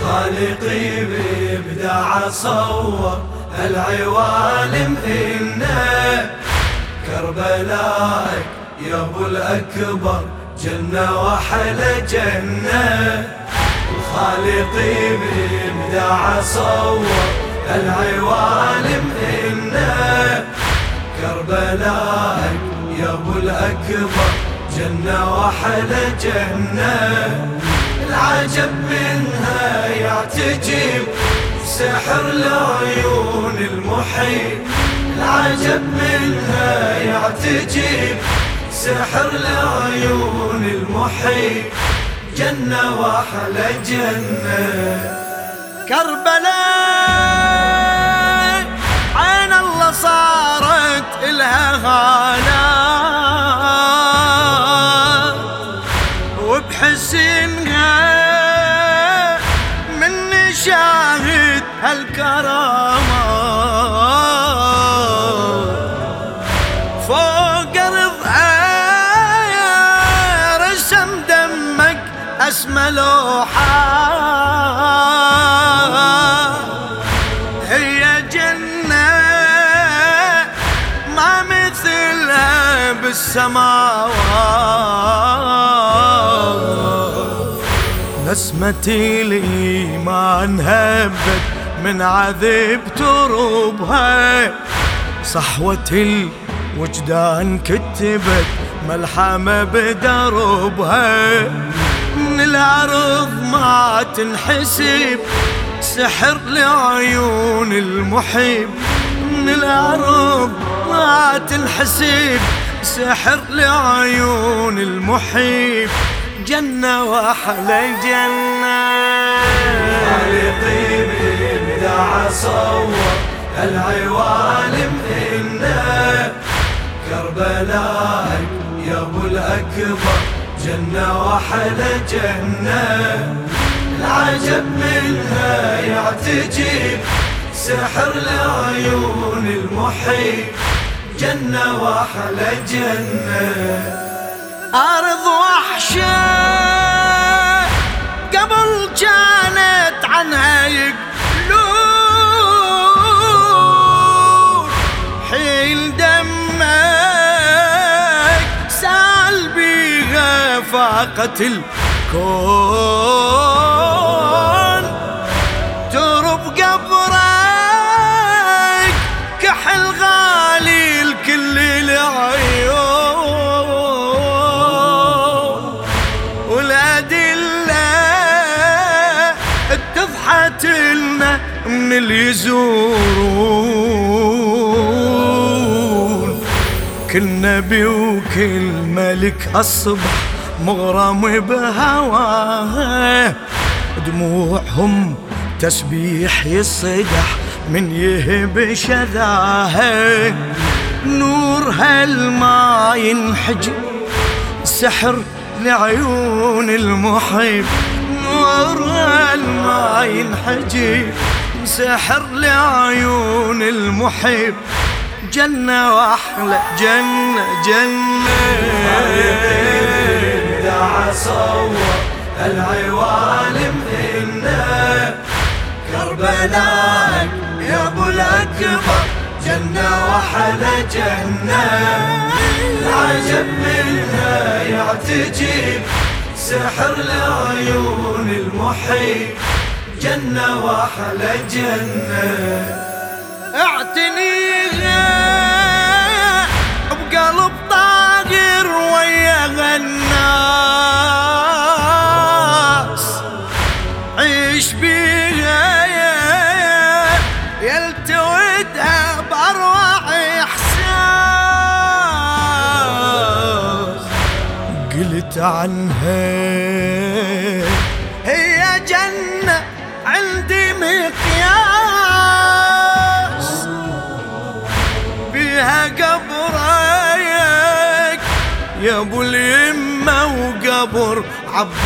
خالقي بإبداع صور العوالم إنه كربلاء يا ابو الاكبر جنة وحل جنة. الخالقي بإبداع صور العوالم إنه كربلاء يا ابو الاكبر جنة وحل جنة. العجب منها يعتجب سحر العيون المحيط. العجب منها يعتجب. سحر العيون المحيط. جنة وأحلى جنة. كربلاء. اسمى لوحة هي جنة ما مثلها بالسماوات. نسمتي لي ما انهبت من عذب تربها صحوة الوجدان كتبت ملحمة بدربها من ما تنحسب سحر لعيون المحب. من العرض ما تنحسب سحر لعيون المحب. جنة وأحلى جنة خالقي بإبداع صور العوالم إنه كربلاء يا أبو الأكبر. جنة وحل جنة. العجب منها يعتجب سحر العيون المحيط. جنة وحل جنة. أرض وحشة. فاقت الكون. ترب قبرك كحل غالي الكل العيون والأدلة اتضحت لنا من اللي يزورون. كل نبي وكل ملك الصبح مغرم بهواه. دموعهم تسبيح يصدح من يهب شذاه. نور هالما ينحجب سحر لعيون المحب. نور هالما ينحجب سحر لعيون المحب. جنة وأحلى جنة جنة. صور العوالم إنا كربلاء يا أبو الأكبر جنة وحل جنة العجب منها يعتجب سحر العيون المحيط. جنة وحل جنة قلت عنها. هي جنة عندي مقياس بها قبرك يا أبو اليمة وقبر عباس.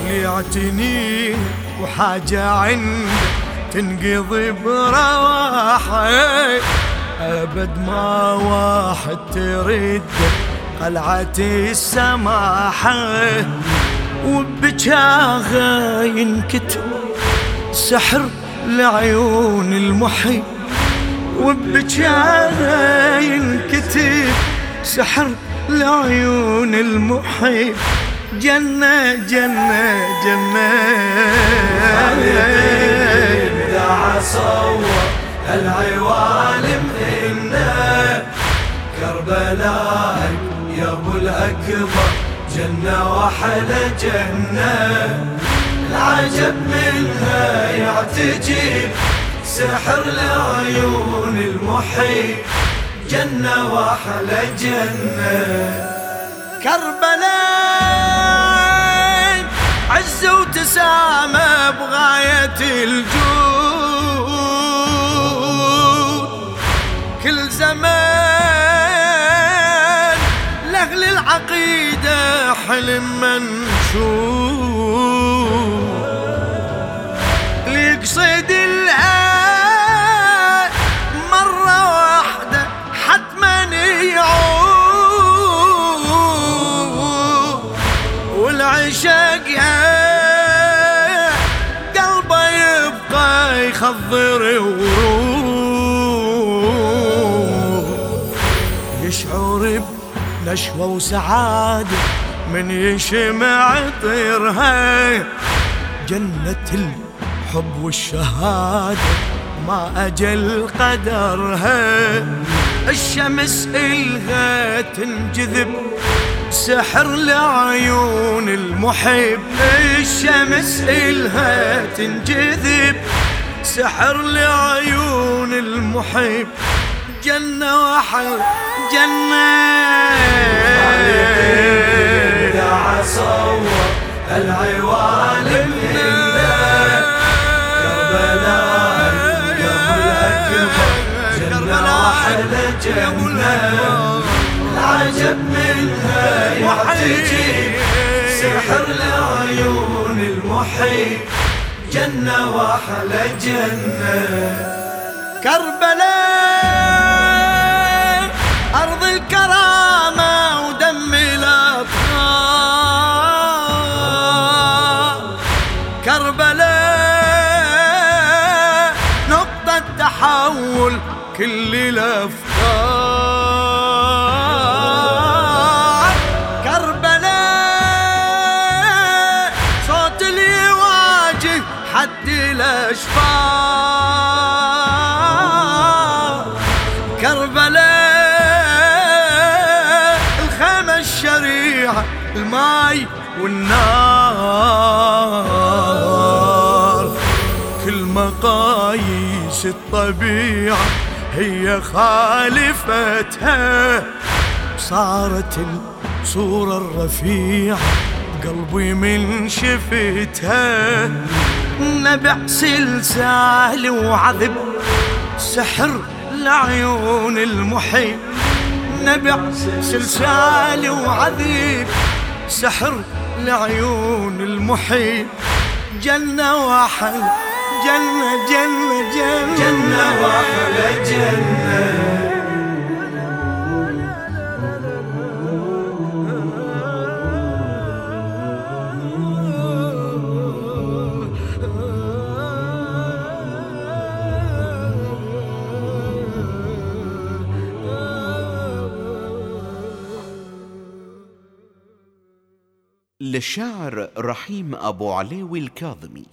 اللي يعتني وحاجة عنده تنقضي برواحه أبد ما واحد ترد قلعة السماحة وبجاغة ينكتب سحر لعيون المحي وبجاغة ينكتب سحر لعيون المحب جنة جنة جنة. دعا صور العوالم إنا كربلاء يا أبو الأكبر جنة وحلا جنة. العجب منها يعتجب سحر لعيون المحيط. جنة وحلا جنة. كربلاء عز وتسامى بغاية الجود. العقيدة حلم منشود اللي يقصد الآن مرة واحدة حتما يعود. والعشق قلبه يبقى يخضر بنشوة وسعادة من يشمع طيرها. جنة الحب والشهادة ما أجل قدرها. الشمس إلها تنجذب سحر لعيون المحب. الشمس إلها تنجذب سحر لعيون المحب. جنة وحل جنة دعا صور كربلاء جنة جنة العجب منها يعتجب سحر لعيون المحيط جنة وحلا جنة كربلاء. كل الأفكار. كربلاء صوت اللي يواجه حد الأشفار كربلاء الخيمة الشريعة الماي والنار. كل مقاييس الطبيعة هي خالفتها. صارت الصورة الرفيعة قلبي من شفتها. نبع سلسال وعذب سحر لعيون المحيط. نبع سلسال وعذب سحر لعيون المحيط. جنة وحل جنة جنة جنة, جنة وحلا جنة. للشاعر رحيم أبو عليوي الكاظمي.